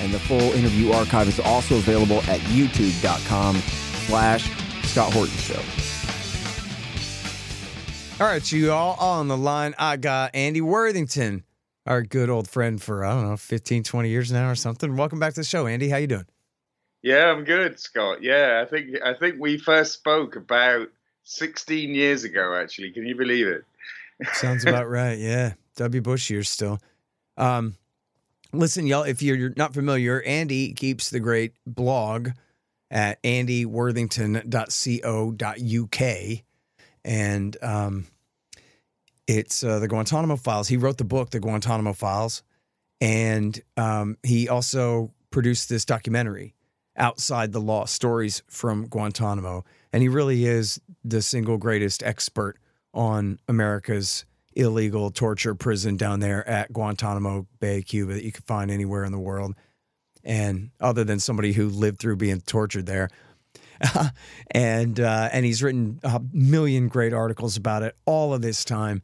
and the full interview archive is also available at youtube.com slash Scott Horton Show. All right, you all on the line. I got Andy Worthington, our good old friend for, I don't know, 15, 20 years now or something. Welcome back to the show, Andy. How you doing? Yeah, I'm good, Scott. Yeah, I think I think we first spoke about 16 years ago. Actually, can you believe it? Sounds about right. Yeah, W. Bush years still. Um, listen, y'all, if you're not familiar, Andy keeps the great blog at andyworthington.co.uk, and um, it's uh, the Guantanamo Files. He wrote the book, The Guantanamo Files, and um, he also produced this documentary outside the law stories from Guantanamo. And he really is the single greatest expert on America's illegal torture prison down there at Guantanamo Bay, Cuba, that you could find anywhere in the world. And other than somebody who lived through being tortured there. and uh, and he's written a million great articles about it all of this time.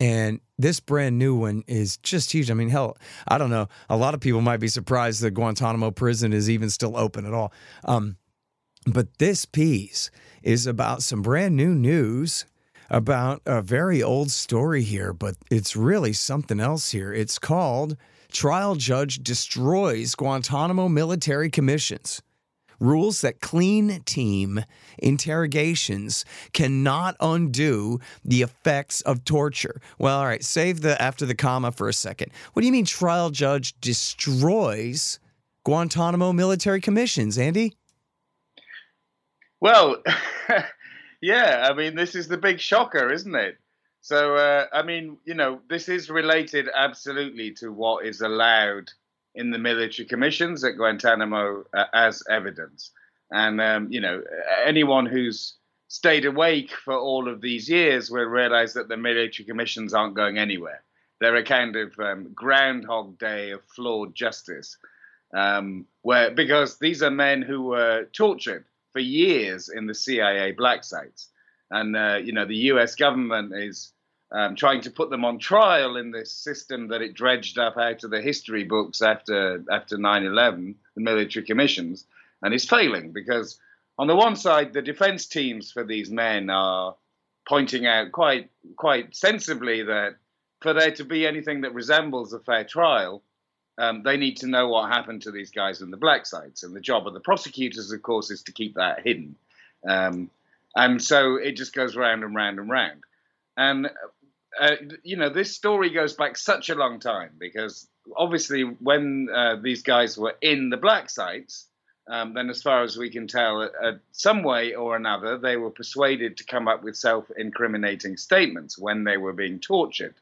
And this brand new one is just huge. I mean, hell, I don't know. A lot of people might be surprised that Guantanamo prison is even still open at all. Um, but this piece is about some brand new news about a very old story here, but it's really something else here. It's called Trial Judge Destroys Guantanamo Military Commissions rules that clean team interrogations cannot undo the effects of torture. Well, all right, save the after the comma for a second. What do you mean trial judge destroys Guantanamo military commissions, Andy? Well, yeah, I mean, this is the big shocker, isn't it? So, uh, I mean, you know, this is related absolutely to what is allowed in the military commissions at Guantanamo uh, as evidence. And, um, you know, anyone who's stayed awake for all of these years will realize that the military commissions aren't going anywhere. They're a kind of um, groundhog day of flawed justice, um, where because these are men who were tortured for years in the CIA black sites, and uh, you know the U.S. government is um, trying to put them on trial in this system that it dredged up out of the history books after after 9/11, the military commissions, and it's failing because on the one side, the defense teams for these men are pointing out quite quite sensibly that for there to be anything that resembles a fair trial, um, they need to know what happened to these guys in the black sites, and the job of the prosecutors, of course, is to keep that hidden. Um, and so it just goes round and round and round. And uh, you know, this story goes back such a long time because obviously, when uh, these guys were in the black sites, um, then as far as we can tell, uh, some way or another, they were persuaded to come up with self-incriminating statements when they were being tortured.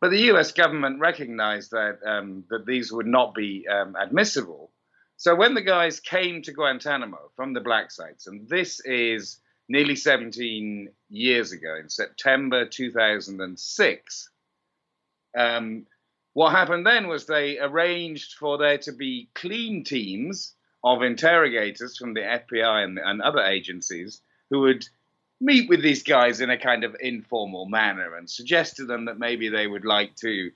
But the U.S. government recognized that um, that these would not be um, admissible. So when the guys came to Guantanamo from the black sites, and this is nearly 17 years ago, in September 2006. Um, what happened then was they arranged for there to be clean teams of interrogators from the FBI and, and other agencies who would meet with these guys in a kind of informal manner and suggest to them that maybe they would like to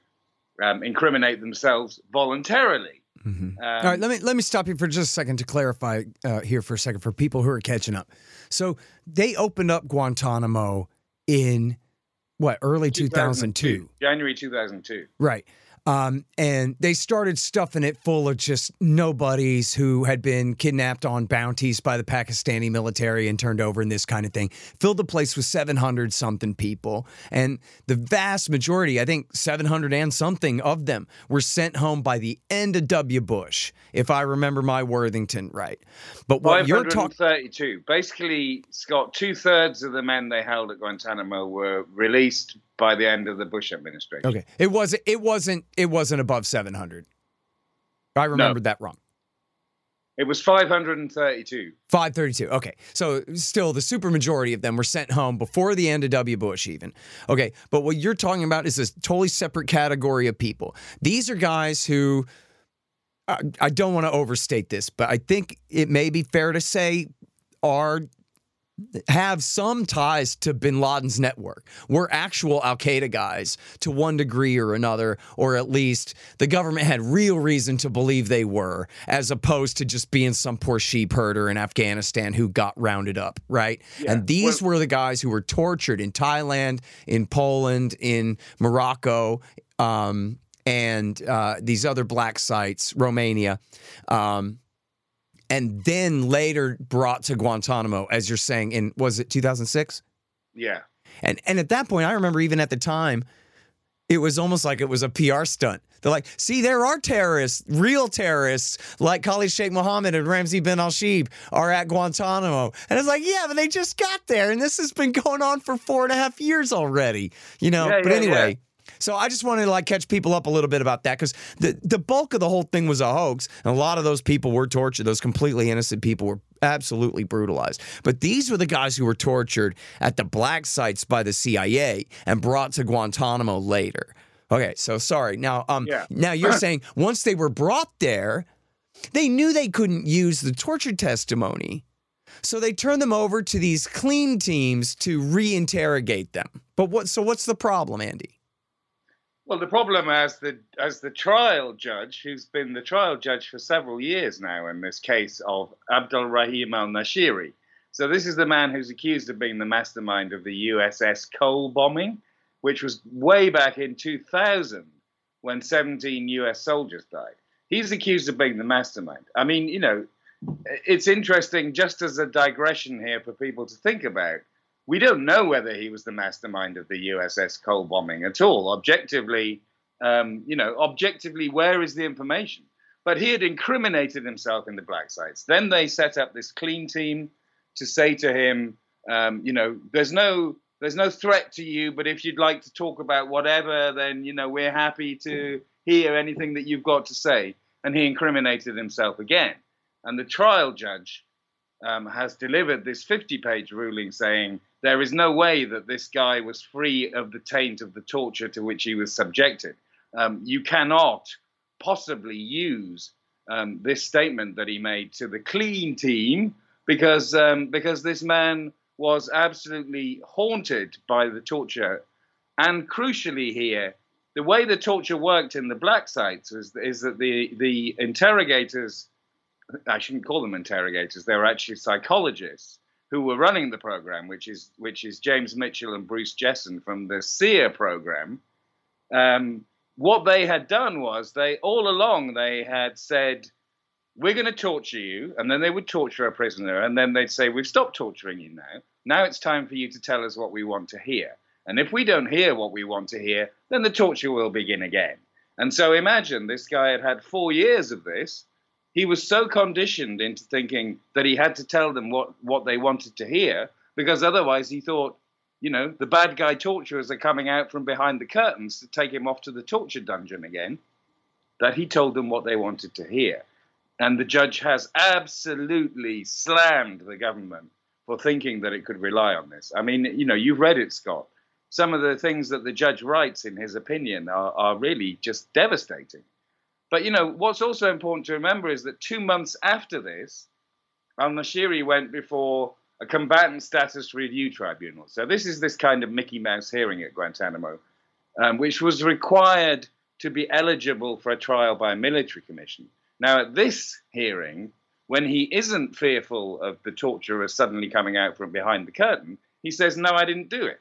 um, incriminate themselves voluntarily. Mm-hmm. Um, All right, let me let me stop you for just a second to clarify uh, here for a second for people who are catching up. So they opened up Guantanamo in what early 2002, 2002. January 2002. Right. Um, and they started stuffing it full of just nobodies who had been kidnapped on bounties by the Pakistani military and turned over and this kind of thing. Filled the place with 700 something people. And the vast majority, I think 700 and something of them, were sent home by the end of W. Bush, if I remember my Worthington right. But what you're talking 32. Basically, Scott, two thirds of the men they held at Guantanamo were released by the end of the Bush administration. Okay, it wasn't. It wasn't. It wasn't above seven hundred. I remembered no. that wrong. It was 532. 532. Okay. So still the supermajority of them were sent home before the end of W. Bush, even. Okay. But what you're talking about is this totally separate category of people. These are guys who I, I don't want to overstate this, but I think it may be fair to say are have some ties to bin Laden's network. We're actual Al Qaeda guys to one degree or another, or at least the government had real reason to believe they were, as opposed to just being some poor sheep herder in Afghanistan who got rounded up, right? Yeah. And these well, were the guys who were tortured in Thailand, in Poland, in Morocco. Um, and uh, these other black sites, Romania. Um, and then later brought to Guantanamo, as you're saying, in was it 2006? Yeah. And and at that point, I remember even at the time, it was almost like it was a PR stunt. They're like, see, there are terrorists, real terrorists, like Khalid Sheikh Mohammed and Ramzi bin al are at Guantanamo. And it's like, yeah, but they just got there, and this has been going on for four and a half years already. You know, yeah, but yeah, anyway. Yeah so I just wanted to like catch people up a little bit about that because the the bulk of the whole thing was a hoax, and a lot of those people were tortured. Those completely innocent people were absolutely brutalized. But these were the guys who were tortured at the black sites by the CIA and brought to Guantanamo later. Okay, so sorry. Now, um, yeah. now you're saying once they were brought there, they knew they couldn't use the torture testimony. So they turned them over to these clean teams to re-interrogate them. But what so what's the problem, Andy? Well, the problem as the as the trial judge, who's been the trial judge for several years now in this case of Abdul Rahim al Nashiri. So this is the man who's accused of being the mastermind of the USS Cole bombing, which was way back in 2000 when 17 US soldiers died. He's accused of being the mastermind. I mean, you know, it's interesting just as a digression here for people to think about we don't know whether he was the mastermind of the USS Cole bombing at all. Objectively, um, you know, objectively, where is the information? But he had incriminated himself in the black sites. Then they set up this clean team to say to him, um, you know, there's no there's no threat to you, but if you'd like to talk about whatever, then you know we're happy to hear anything that you've got to say. And he incriminated himself again. And the trial judge um, has delivered this 50-page ruling saying there is no way that this guy was free of the taint of the torture to which he was subjected. Um, you cannot possibly use um, this statement that he made to the clean team because um, because this man was absolutely haunted by the torture, and crucially here, the way the torture worked in the black sites is, is that the the interrogators, I shouldn't call them interrogators, they were actually psychologists who were running the program, which is which is James Mitchell and Bruce Jessen from the SERE program. Um, what they had done was they all along they had said, "We're going to torture you," and then they would torture a prisoner, and then they'd say, "We've stopped torturing you now. Now it's time for you to tell us what we want to hear." And if we don't hear what we want to hear, then the torture will begin again. And so imagine this guy had had four years of this he was so conditioned into thinking that he had to tell them what, what they wanted to hear because otherwise he thought, you know, the bad guy torturers are coming out from behind the curtains to take him off to the torture dungeon again, that he told them what they wanted to hear. And the judge has absolutely slammed the government for thinking that it could rely on this. I mean, you know, you've read it, Scott. Some of the things that the judge writes in his opinion are, are really just devastating. But you know what's also important to remember is that two months after this, Al Nashiri went before a combatant status review tribunal. So this is this kind of Mickey Mouse hearing at Guantanamo, um, which was required to be eligible for a trial by a military commission. Now at this hearing, when he isn't fearful of the torturer suddenly coming out from behind the curtain, he says, "No, I didn't do it."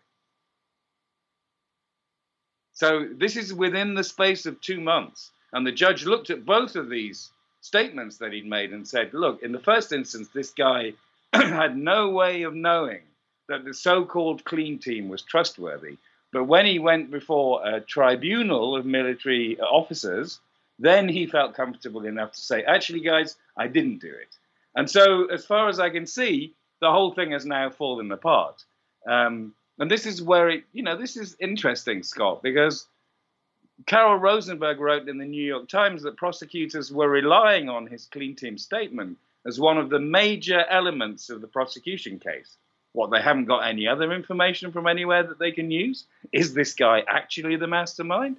So this is within the space of two months. And the judge looked at both of these statements that he'd made and said, look, in the first instance, this guy had no way of knowing that the so called clean team was trustworthy. But when he went before a tribunal of military officers, then he felt comfortable enough to say, actually, guys, I didn't do it. And so, as far as I can see, the whole thing has now fallen apart. Um, and this is where it, you know, this is interesting, Scott, because Carol Rosenberg wrote in the New York Times that prosecutors were relying on his clean team statement as one of the major elements of the prosecution case. What, they haven't got any other information from anywhere that they can use? Is this guy actually the mastermind?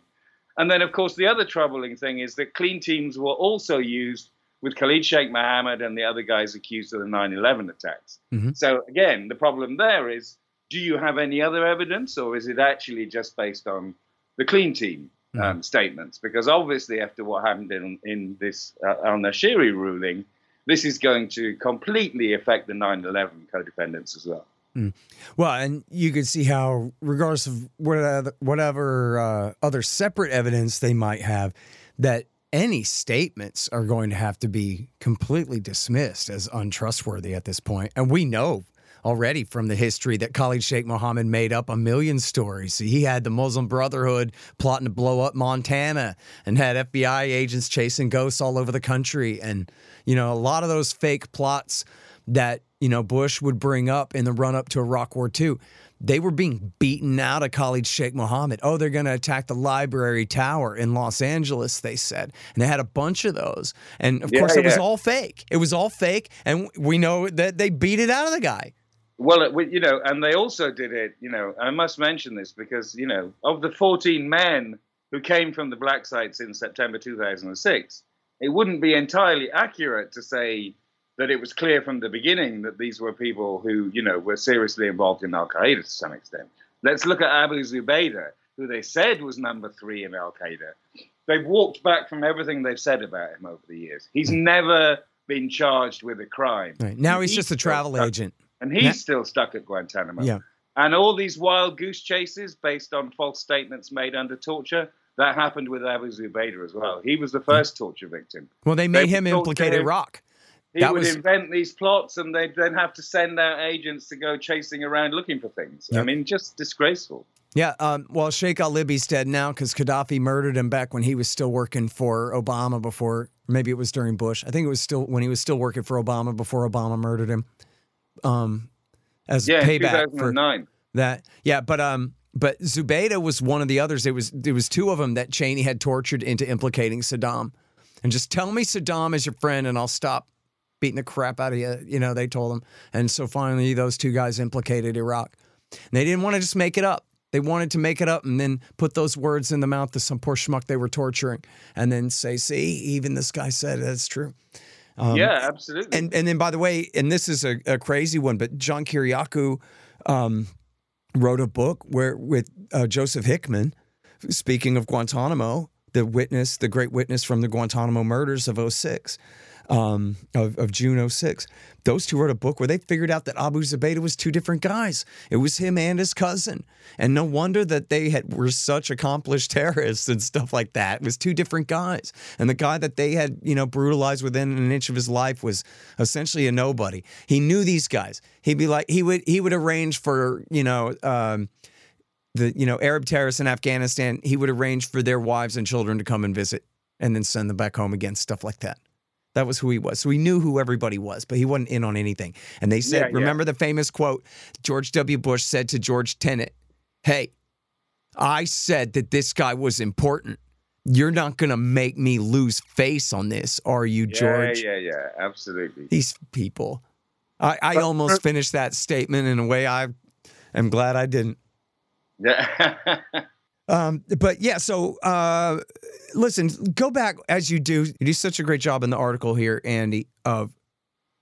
And then, of course, the other troubling thing is that clean teams were also used with Khalid Sheikh Mohammed and the other guys accused of the 9 11 attacks. Mm-hmm. So, again, the problem there is do you have any other evidence, or is it actually just based on the clean team mm-hmm. um, statements? Because obviously, after what happened in, in this uh, Al Nashiri ruling, this is going to completely affect the 9 11 co defendants as well. Mm. Well, and you can see how, regardless of whatever, whatever uh, other separate evidence they might have, that any statements are going to have to be completely dismissed as untrustworthy at this point. And we know already from the history that Khalid Sheikh Mohammed made up a million stories. He had the Muslim Brotherhood plotting to blow up Montana and had FBI agents chasing ghosts all over the country. And, you know, a lot of those fake plots that, you know, Bush would bring up in the run up to Iraq War II they were being beaten out of Khalid Sheikh Mohammed. Oh, they're going to attack the library tower in Los Angeles, they said. And they had a bunch of those. And of yeah, course, it yeah. was all fake. It was all fake. And we know that they beat it out of the guy. Well, you know, and they also did it, you know, I must mention this because, you know, of the 14 men who came from the black sites in September 2006, it wouldn't be entirely accurate to say that it was clear from the beginning that these were people who, you know, were seriously involved in Al Qaeda to some extent. Let's look at Abu Zubaydah, who they said was number three in Al Qaeda. They've walked back from everything they've said about him over the years. He's never been charged with a crime. Right. Now he's, he's just a travel agent. And he's still stuck at Guantanamo. Yeah. And all these wild goose chases based on false statements made under torture, that happened with Abu Zubaydah as well. He was the first torture victim. Well, they made they him implicate Iraq. He that would was... invent these plots, and they'd then have to send out agents to go chasing around looking for things. Yep. I mean, just disgraceful. Yeah, um, well, Sheikh Al Liby's dead now because Gaddafi murdered him back when he was still working for Obama. Before maybe it was during Bush. I think it was still when he was still working for Obama before Obama murdered him. Um, as yeah, payback for that. Yeah, but um, but Zubaydah was one of the others. It was there was two of them that Cheney had tortured into implicating Saddam. And just tell me Saddam is your friend, and I'll stop beating the crap out of you. You know, they told him. And so finally, those two guys implicated Iraq. And they didn't want to just make it up. They wanted to make it up and then put those words in the mouth of some poor schmuck they were torturing and then say, see, even this guy said that's true. Um, yeah, absolutely. And and then, by the way, and this is a, a crazy one, but John Kiriakou um, wrote a book where with uh, Joseph Hickman, speaking of Guantanamo, the witness, the great witness from the Guantanamo murders of 06 um, of, of June 06. Those two wrote a book where they figured out that Abu Zubaydah was two different guys. It was him and his cousin. And no wonder that they had were such accomplished terrorists and stuff like that. It was two different guys. And the guy that they had, you know, brutalized within an inch of his life was essentially a nobody. He knew these guys. He'd be like, he would he would arrange for, you know, um, the you know Arab terrorists in Afghanistan. He would arrange for their wives and children to come and visit, and then send them back home again. Stuff like that. That was who he was. So he knew who everybody was, but he wasn't in on anything. And they said, yeah, remember yeah. the famous quote George W. Bush said to George Tenet, Hey, I said that this guy was important. You're not going to make me lose face on this, are you, George? Yeah, yeah, yeah, absolutely. These people. I, I but, almost but, finished that statement in a way I am glad I didn't. Yeah. Um, but yeah, so uh, listen, go back as you do. You do such a great job in the article here, Andy, of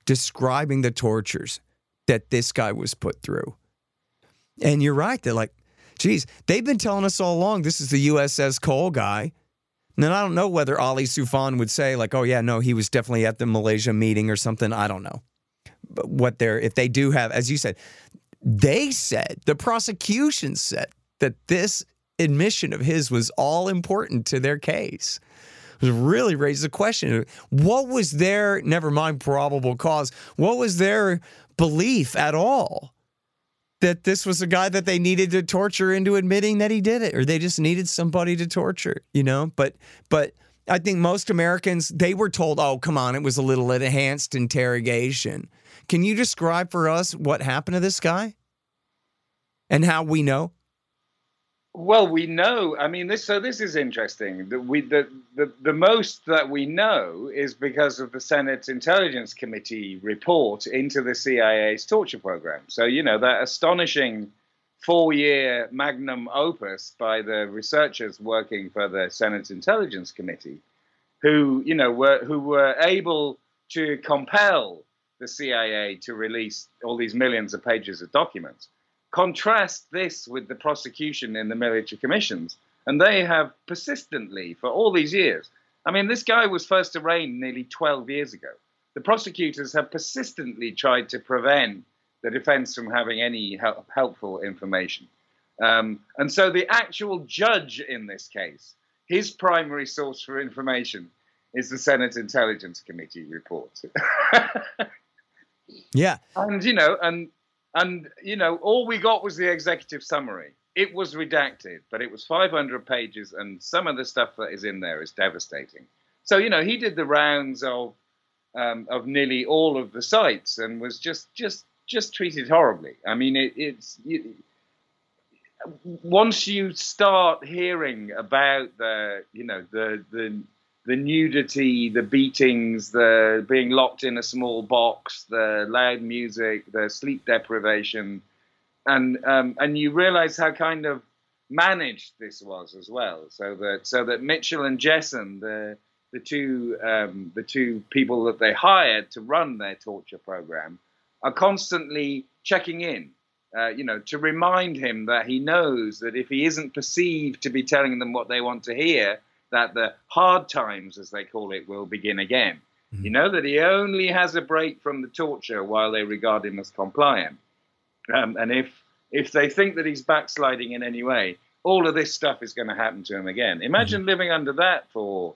describing the tortures that this guy was put through. And you're right. They're like, geez, they've been telling us all along this is the USS Cole guy. And I don't know whether Ali Soufan would say, like, oh, yeah, no, he was definitely at the Malaysia meeting or something. I don't know. But what they're, if they do have, as you said, they said, the prosecution said that this admission of his was all important to their case. It really raises a question. What was their, never mind probable cause, what was their belief at all? That this was a guy that they needed to torture into admitting that he did it, or they just needed somebody to torture, you know? But, but, I think most Americans, they were told, oh, come on, it was a little enhanced interrogation. Can you describe for us what happened to this guy and how we know? Well, we know. I mean, this. So this is interesting. That we the, the the most that we know is because of the Senate Intelligence Committee report into the CIA's torture program. So you know that astonishing four-year magnum opus by the researchers working for the Senate Intelligence Committee, who you know were who were able to compel the CIA to release all these millions of pages of documents. Contrast this with the prosecution in the military commissions, and they have persistently, for all these years, I mean, this guy was first arraigned nearly 12 years ago. The prosecutors have persistently tried to prevent the defense from having any help, helpful information. Um, and so the actual judge in this case, his primary source for information is the Senate Intelligence Committee report. yeah. And, you know, and and, you know, all we got was the executive summary. It was redacted, but it was 500 pages, and some of the stuff that is in there is devastating. So, you know, he did the rounds of um, of nearly all of the sites and was just just just treated horribly. I mean, it, it's it, once you start hearing about the you know the the the nudity, the beatings, the being locked in a small box, the loud music, the sleep deprivation, and um, and you realize how kind of managed this was as well. So that so that Mitchell and Jessen, the the two um, the two people that they hired to run their torture program, are constantly checking in. Uh, you know, to remind him that he knows that if he isn't perceived to be telling them what they want to hear, that the hard times, as they call it, will begin again. Mm-hmm. You know that he only has a break from the torture while they regard him as compliant. Um, and if if they think that he's backsliding in any way, all of this stuff is going to happen to him again. Imagine mm-hmm. living under that for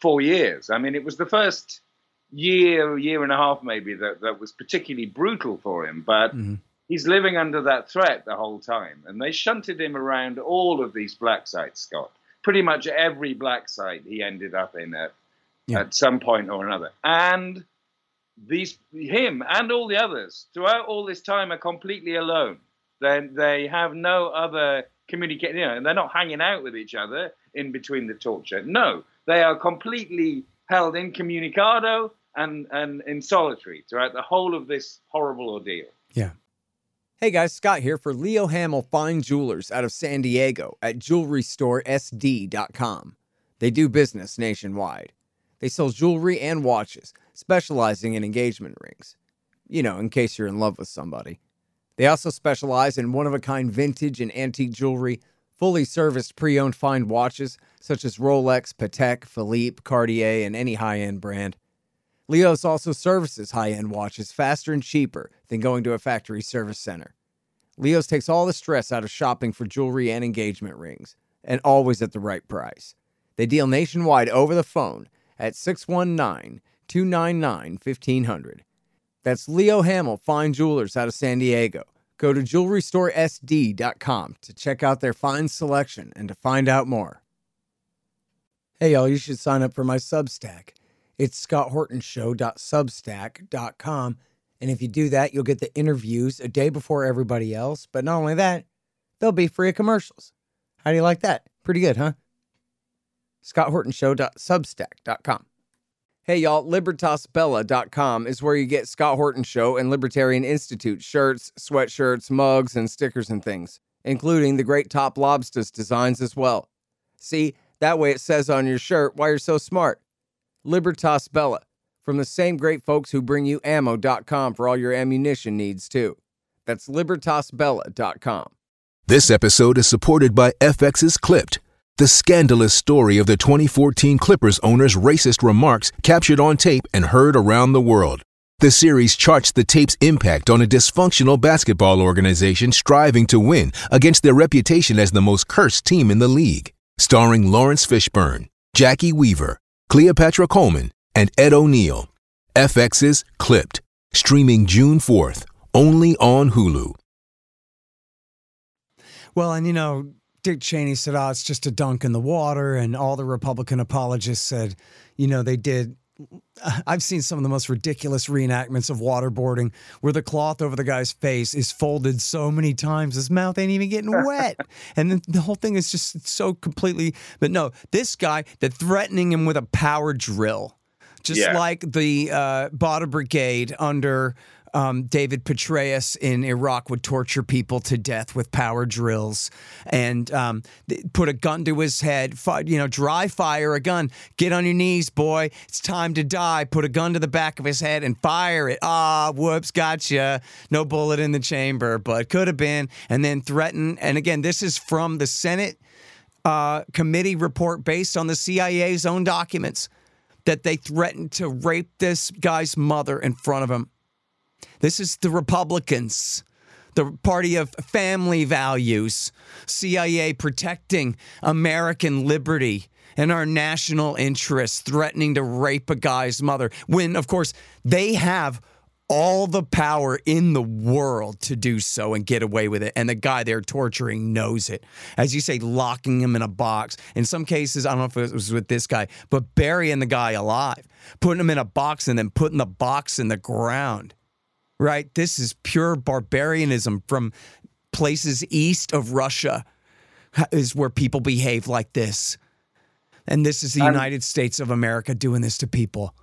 four years. I mean, it was the first year, year and a half maybe that, that was particularly brutal for him, but mm-hmm. he's living under that threat the whole time. And they shunted him around all of these black sites, Scott pretty much every black site he ended up in at, yeah. at some point or another. And these him and all the others throughout all this time are completely alone. Then they have no other communication, you know, they're not hanging out with each other in between the torture. No, they are completely held incommunicado and, and in solitary throughout the whole of this horrible ordeal. Yeah. Hey guys, Scott here for Leo Hamel Fine Jewelers out of San Diego at jewelrystoresd.com. They do business nationwide. They sell jewelry and watches, specializing in engagement rings. You know, in case you're in love with somebody. They also specialize in one of a kind vintage and antique jewelry, fully serviced pre owned fine watches such as Rolex, Patek, Philippe, Cartier, and any high end brand. Leos also services high end watches faster and cheaper than going to a factory service center. Leos takes all the stress out of shopping for jewelry and engagement rings, and always at the right price. They deal nationwide over the phone at 619 299 1500. That's Leo Hamel Fine Jewelers out of San Diego. Go to jewelrystoresd.com to check out their fine selection and to find out more. Hey, y'all, you should sign up for my Substack. It's scotthortonshow.substack.com. And if you do that, you'll get the interviews a day before everybody else. But not only that, they'll be free of commercials. How do you like that? Pretty good, huh? scotthortonshow.substack.com. Hey, y'all, libertasbella.com is where you get Scott Horton Show and Libertarian Institute shirts, sweatshirts, mugs, and stickers and things, including the great Top Lobsters designs as well. See, that way it says on your shirt why you're so smart. Libertas Bella, from the same great folks who bring you ammo.com for all your ammunition needs, too. That's libertasbella.com. This episode is supported by FX's Clipped, the scandalous story of the 2014 Clippers owner's racist remarks captured on tape and heard around the world. The series charts the tape's impact on a dysfunctional basketball organization striving to win against their reputation as the most cursed team in the league. Starring Laurence Fishburne, Jacki Weaver, Cleopatra Coleman, and Ed O'Neill. FX's Clipped, streaming June 4th, only on Hulu. Well, and you know, Dick Cheney said, oh, it's just a dunk in the water. And all the Republican apologists said, you know, they did I've seen some of the most ridiculous reenactments of waterboarding where the cloth over the guy's face is folded so many times his mouth ain't even getting wet. and then the whole thing is just so completely. But no, this guy, they're threatening him with a power drill, just Yeah. like the uh, Badr Brigade under um, David Petraeus in Iraq would torture people to death with power drills and um, put a gun to his head, you know, dry fire a gun. Get on your knees, boy. It's time to die. Put a gun to the back of his head and fire it. Ah, whoops, gotcha. No bullet in the chamber, but could have been. And then threaten. And again, this is from the Senate uh, committee report based on the CIA's own documents that they threatened to rape this guy's mother in front of him. This is the Republicans, the party of family values, CIA protecting American liberty and our national interests, threatening to rape a guy's mother. When, of course, they have all the power in the world to do so and get away with it. And the guy they're torturing knows it. As you say, locking him in a box. In some cases, I don't know if it was with this guy, but burying the guy alive, putting him in a box and then putting the box in the ground right? This is pure barbarianism from places east of Russia, is where people behave like this. And this is the Um, United States of America doing this to people.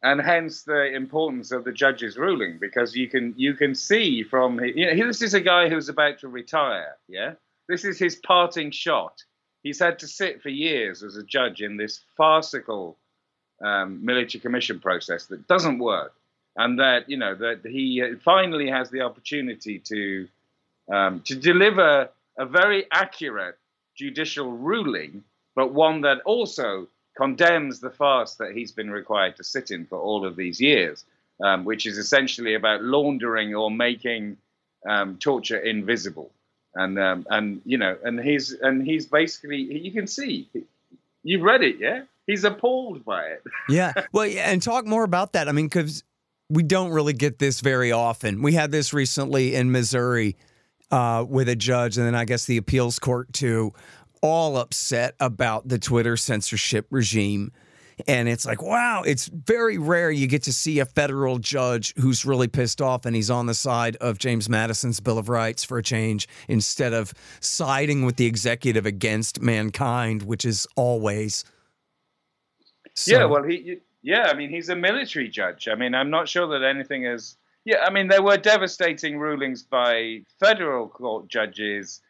and hence the importance of the judge's ruling because you can you can see from you know this is a guy who's about to retire yeah this is his parting shot he's had to sit for years as a judge in this farcical um, military commission process that doesn't work and that you know that he finally has the opportunity to um, to deliver a very accurate judicial ruling but one that also condemns the farce that he's been required to sit in for all of these years, um, which is essentially about laundering or making um, torture invisible. And um, and you know, and he's and he's basically you can see you've read it, yeah. He's appalled by it. Yeah. Well, yeah, and talk more about that. I mean, because we don't really get this very often. We had this recently in Missouri uh, with a judge, and then I guess the appeals court too, all upset about the Twitter censorship regime. And it's like, wow, it's very rare you get to see a federal judge who's really pissed off and he's on the side of James Madison's Bill of Rights for a change instead of siding with the executive against mankind, which is always. So- Yeah, well, he, yeah, I mean, he's a military judge. I mean, I'm not sure that anything is. Yeah, I mean, there were devastating rulings by federal court judges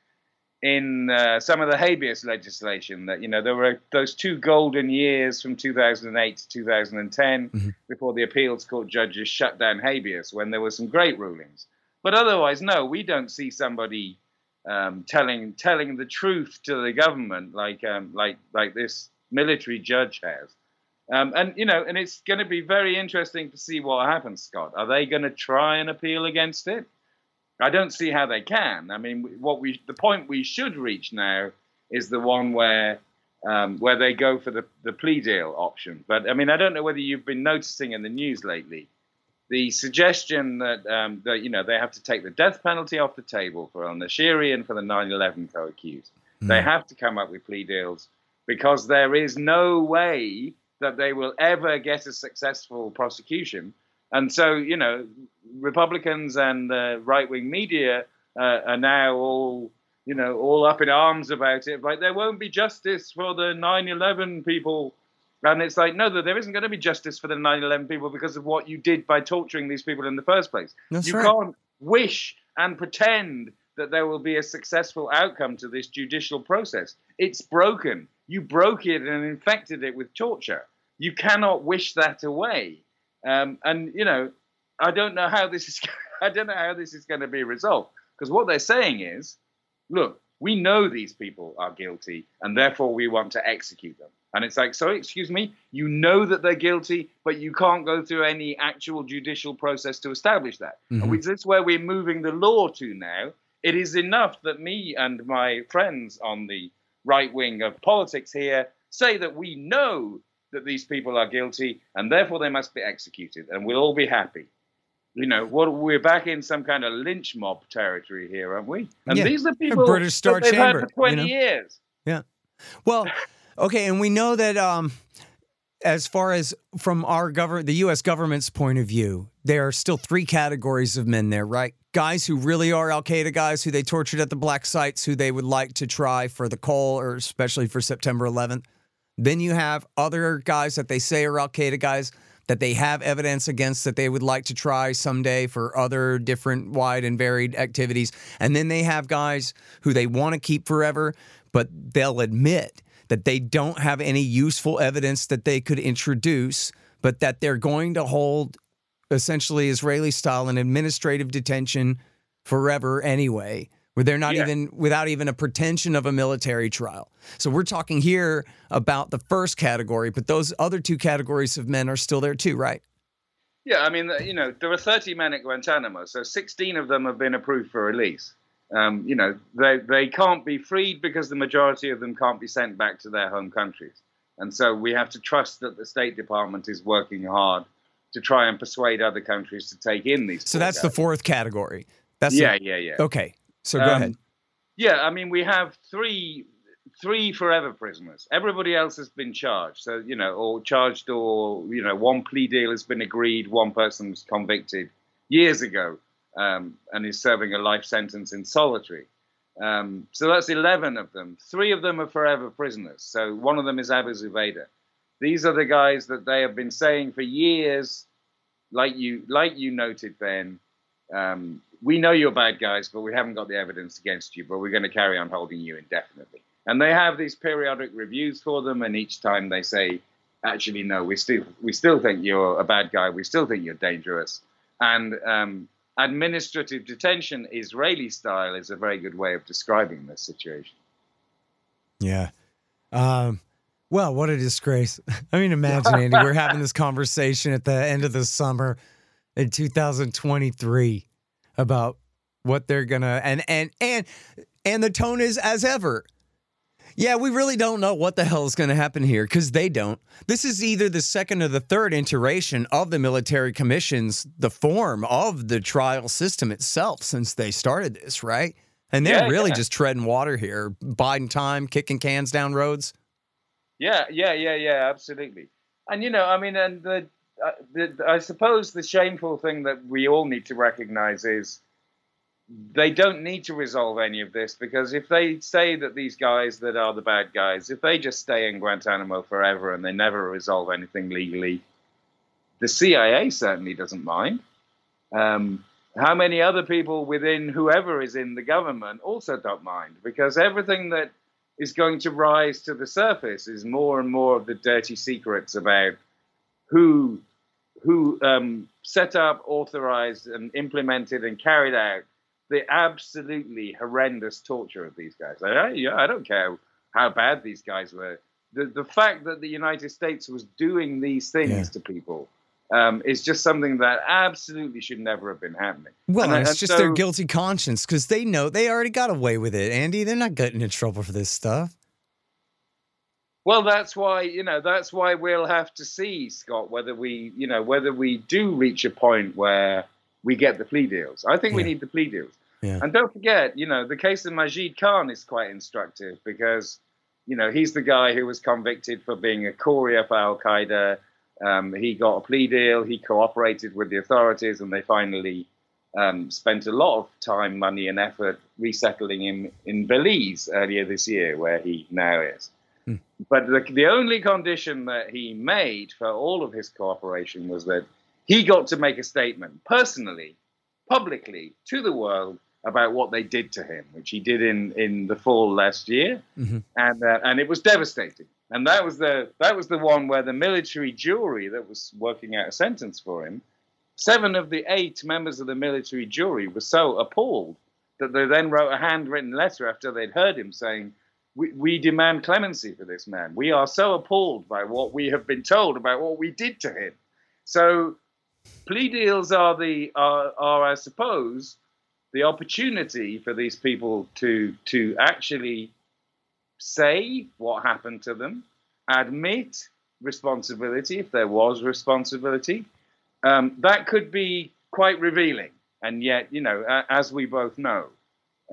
in uh, some of the habeas legislation. That you know, there were those two golden years from 2008 to 2010 Mhm. before the appeals court judges shut down habeas, when there were some great rulings. But otherwise, no, we don't see somebody um, telling telling the truth to the government like um, like like this military judge has. Um, and you know, and it's going to be very interesting to see what happens, Scott. Are they going to try and appeal against it? I don't see how they can. I mean, what we the point we should reach now is the one where um, where they go for the, the plea deal option. But I mean, I don't know whether you've been noticing in the news lately the suggestion that um, that you know they have to take the death penalty off the table for Al Nashiri and for the 9/11 co-accused. They have to come up with plea deals because there is no way that they will ever get a successful prosecution. And so, you know, Republicans and the right-wing media uh, are now all, you know, all up in arms about it. Like there won't be justice for the 9/11 people. And it's like, no, there isn't going to be justice for the 9/11 people because of what you did by torturing these people in the first place. That's you right. can't wish and pretend that there will be a successful outcome to this judicial process. It's broken. You broke it and infected it with torture. You cannot wish that away. Um, and you know, I don't know how this is. I don't know how this is going to be resolved because what they're saying is, look, we know these people are guilty, and therefore we want to execute them. And it's like, sorry, excuse me, you know that they're guilty, but you can't go through any actual judicial process to establish that. Mhm. And we, this is where we're moving the law to now. It is enough that me and my friends on the right wing of politics here say that we know that these people are guilty and therefore they must be executed, and we'll all be happy. You know, what we're back in some kind of lynch mob territory here, aren't we? And Yeah, these are people British Star that they've Chamber, had for 20 you know? years. Yeah. Well, okay, and we know that um, as far as from our government, the U.S. government's point of view, there are still three categories of men there, right? Guys who really are Al Qaeda guys, who they tortured at the black sites, who they would like to try for the call, or especially for September 11th. Then you have other guys that they say are Al Qaeda guys that they have evidence against that they would like to try someday for other different wide and varied activities. And then they have guys who they want to keep forever, but they'll admit that they don't have any useful evidence that they could introduce, but that they're going to hold essentially Israeli style and administrative detention forever anyway, where they're not Yeah. even without even a pretension of a military trial. So we're talking here about the first category, but those other two categories of men are still there too, right? Yeah, I mean, you know, there are 30 men at Guantanamo, so 16 of them have been approved for release. Um, you know, they, they can't be freed because the majority of them can't be sent back to their home countries. And so we have to trust that the State Department is working hard to try and persuade other countries to take in these. So that's the fourth category. That's the- yeah, yeah, yeah. okay. So go Um, ahead. Yeah, I mean, we have three three forever prisoners. Everybody else has been charged. So, you know, or charged or, you know, one plea deal has been agreed, one person was convicted years ago um, and is serving a life sentence in solitary. Um, so that's 11 of them. Three of them are forever prisoners. So one of them is Abu Zubaydah. These are the guys that they have been saying for years, like you, like you noted, Ben, um, we know you're bad guys, but we haven't got the evidence against you, but we're going to carry on holding you indefinitely. And they have these periodic reviews for them, and each time they say, actually, no, we still we still think you're a bad guy, we still think you're dangerous. And um, administrative detention, Israeli style, is a very good way of describing this situation. Yeah. Um, well, what a disgrace. I mean, imagine, Andy, we're having this conversation at the end of the summer in 2023 about what they're gonna and and and and the tone is as ever. Yeah, we really don't know what the hell is going to happen here because they don't. This is either the second or the third iteration of the military commissions, the form of the trial system itself since they started this, right? And they're Yeah, really yeah. just treading water here, biding time, kicking cans down roads. Yeah, yeah, yeah, yeah, absolutely. And you know, I mean, and the, uh, the I suppose the shameful thing that we all need to recognize is they don't need to resolve any of this because if they say that these guys that are the bad guys, if they just stay in Guantanamo forever and they never resolve anything legally, the CIA certainly doesn't mind. Um, how many other people within whoever is in the government also don't mind because everything that is going to rise to the surface is more and more of the dirty secrets about who who um, set up, authorized, and implemented and carried out the absolutely horrendous torture of these guys. I, yeah, I don't care how bad these guys were. The, the fact that the United States was doing these things Yeah. to people um, is just something that absolutely should never have been happening. Well, And- it's and just their guilty conscience because they know they already got away with it, Andy. They're not getting in trouble for this stuff. Well, that's why you know that's why we'll have to see Scott whether we you know whether we do reach a point where we get the plea deals. I think we need the plea deals. Yeah. And don't forget, you know, the case of Majid Khan is quite instructive because you know he's the guy who was convicted for being a courier for Al Qaeda. Um, he got a plea deal. He cooperated with the authorities, and they finally um, spent a lot of time, money, and effort resettling him in Belize earlier this year, where he now is. But the, the only condition that he made for all of his cooperation was that he got to make a statement personally, publicly, to the world about what they did to him, which he did in, in the fall last year, Mhm. and uh, and it was devastating. And that was the that was the one where the military jury that was working out a sentence for him, seven of the eight members of the military jury were so appalled that they then wrote a handwritten letter after they'd heard him saying, we, we demand clemency for this man. We are so appalled by what we have been told about what we did to him. So plea deals are the are, are I suppose the opportunity for these people to to actually say what happened to them, admit responsibility if there was responsibility. Um, that could be quite revealing, and yet you know, as we both know,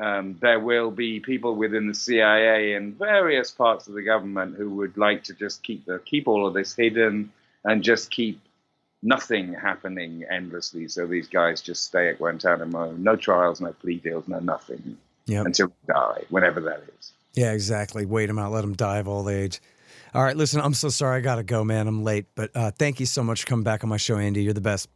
um, there will be people within the CIA and various parts of the government who would like to just keep the keep all of this hidden and just keep nothing happening endlessly. So these guys just stay at Guantanamo, no trials, no plea deals, no nothing Yep. until they die, whenever that is. Yeah, exactly. Wait them out, let them die of old age. All right, listen, I'm so sorry. I got to go, man. I'm late. But uh, thank you so much for coming back on my show, Andy. You're the best.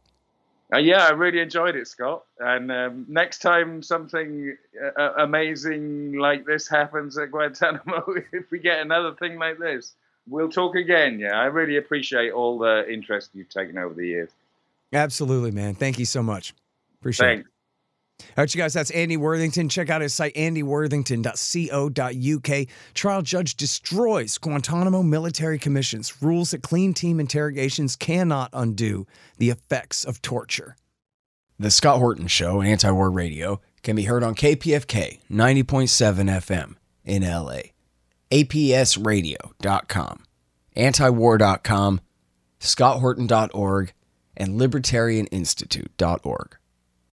Uh, yeah, I really enjoyed it, Scott. And um, next time something uh, amazing like this happens at Guantanamo, if we get another thing like this, we'll talk again. Yeah, I really appreciate all the interest you've taken over the years. Absolutely, man. Thank you so much. Appreciate Thanks. it. All right, you guys, that's Andy Worthington. Check out his site, andyworthington.co.uk. Trial judge destroys Guantanamo military commissions, rules that clean team interrogations cannot undo the effects of torture. The Scott Horton Show, Anti War Radio, can be heard on KPFK 90.7 FM in LA, APSradio.com, antiwar.com, scotthorton.org, and libertarianinstitute.org.